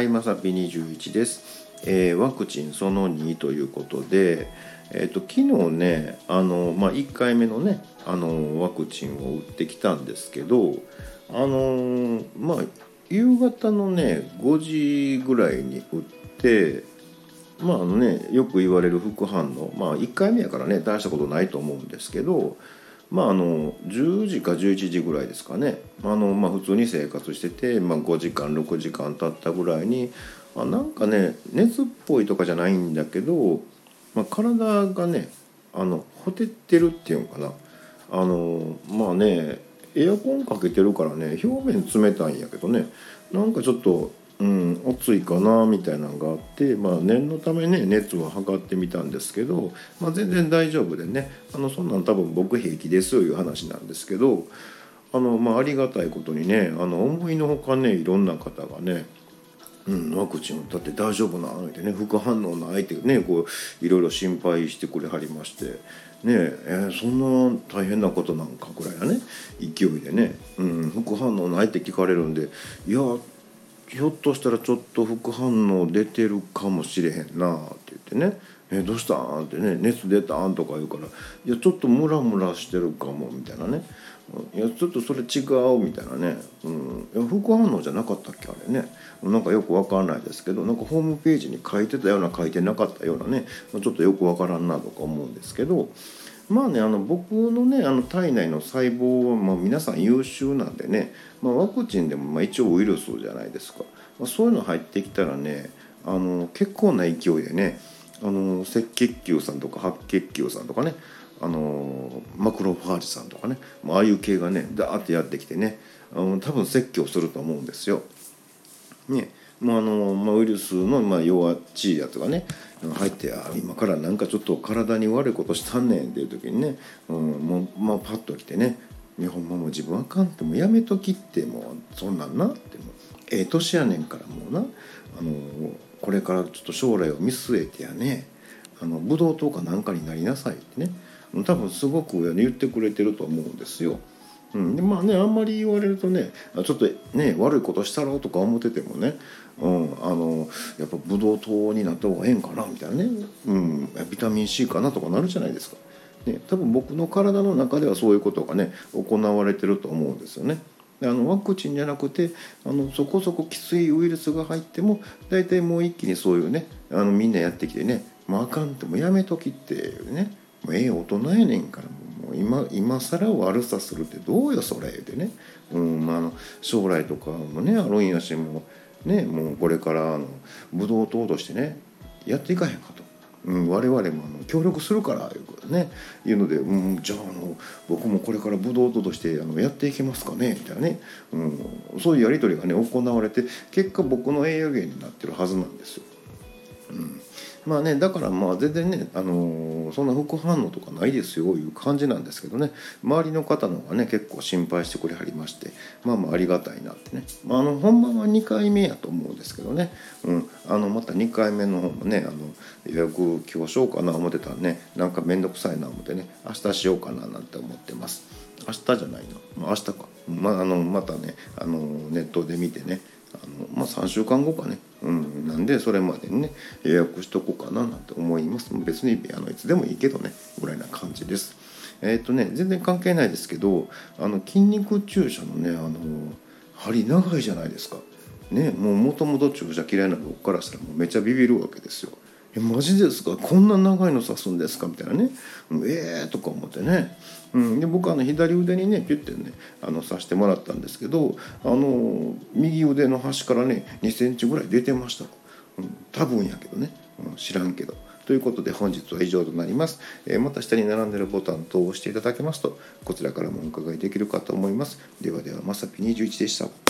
はい、まさぴ21です、えーワクチンその2ということで、えー、と昨日ねあの、まあ、1回目のねあのワクチンを打ってきたんですけどあのまあ夕方のね5時ぐらいに打ってまああのねよく言われる副反応まあ1回目やからね大したことないと思うんですけどまああの10時か11時ぐらいですかね。あの、まあ、普通に生活してて、まあ、5時間6時間経ったぐらいにあなんかね熱っぽいとかじゃないんだけど、まあ、体がねあのほてってるっていうのかな。あのまあねエアコンかけてるからね表面冷たいんやけどね。なんかちょっと、うん、暑いかなみたいなのがあって、まあ、念のためね熱を測ってみたんですけど、まあ、全然大丈夫でねあのそんなん多分僕平気ですよいう話なんですけどあの、まあ、ありがたいことにねあの思いのほかねいろんな方がねうん、ワクチン打ったって大丈夫なのってね副反応ないってねこういろいろ心配してくれはりましてねえーそんな大変なことなんかぐらいなね勢いでね、うん、副反応ないって聞かれるんでいやひょっとしたらちょっと副反応出てるかもしれへんなって言ってね「えどうしたん?」ってね「熱出た？ん?」とか言うから「いやちょっとムラムラしてるかも」みたいなね「いやちょっとそれ違う」みたいなね「うん、いや副反応じゃなかったっけあれね。なんかよくわかんないですけど。なんかホームページに書いてたような書いてなかったようなね。ちょっとよくわからんなとか思うんですけど。まあねあの僕のねあの体内の細胞は、まあ、皆さん優秀なんでね、まあ、ワクチンでもまあ一応ウイルスじゃないですか、まあ、そういうの入ってきたらねあの結構な勢いでねあの赤血球さんとか白血球さんとかねあのマクロファージさんとかねあああいう系がねダーってやってきてねあの多分説教すると思うんですよ。ねまああのまあ、ウイルスの、まあ、弱っちいやつがね入ってあ今からなんかちょっと体に悪いことしたんねんっていう時にね、うん、もう、まあ、パッと来てね「いやほんまもう自分あかんってもうやめときってもうそんなんな」ってもう。ええ年やねんからもうな。あのこれからちょっと将来を見据えてやね。あのブドウ糖かなんかになりなさいってね。多分すごく言ってくれてると思うんですよ。うん、でまあねあんまり言われるとねちょっとね悪いことしたろとか思っててもね、うん、あのやっぱブドウ糖になった方がええんかなみたいなね、うん、ビタミン C かなとかなるじゃないですか。ね、多分僕の体の中ではそういうことがね行われてると思うんですよね。あのワクチンじゃなくてあのそこそこきついウイルスが入っても大体もう一気にそういうねあのみんなやってきてね「まあ、あかんってもうやめとき」ってね「もうええ大人やねんから今今更悪さするってどうよそれ」でね、うんまあ、将来とかもねあるんやしもうねもうこれからあのブドウ糖としてねやっていかへんかと。うん、我々もあの協力するからいうことねいうので、うん、じゃああの僕もこれからブドウ糖としてあのやっていけますかねみたいなね、うん、そういうやり取りがね行われて結果僕の栄養源になってるはずなんですよ。うんまあねだからまあ全然ね、あのーそんな副反応とかないですよいう感じなんですけどね。周りの方の方がね結構心配してくれはりましてまあまあありがたいなってね、まあ、あの本番は2回目やと思うんですけどね、うん、あのまた2回目の方もねあの予約今日しようかな思ってたらねなんか面倒くさいな思ってね明日しようかななんて思ってます。明日じゃないの、まあ、明日か、まあ、あのまたねあのネットで見てねあのまあ、3週間後かね、うん、なんでそれまでにね予約しとこうかななんて思います。別にあのいつでもいいけどね。ぐらいな感じです。えっ、とね全然関係ないですけどあの筋肉注射のねあの針長いじゃないですか。ねもうもともと注射嫌いな僕からしたらもうめっちゃビビるわけですよ。えマジですか？こんな長いの刺すんですか？みたいなね。ええー、とか思ってね、うん、で僕あの左腕にねピュッてねあの刺してもらったんですけどあの右腕の端からね2センチぐらい出てました、うん、多分やけどね、うん、知らんけど。ということで本日は以上となります、えーまた下に並んでるボタン等を押していただけますとこちらからもお伺いできるかと思います。ではではまさぴ21でした。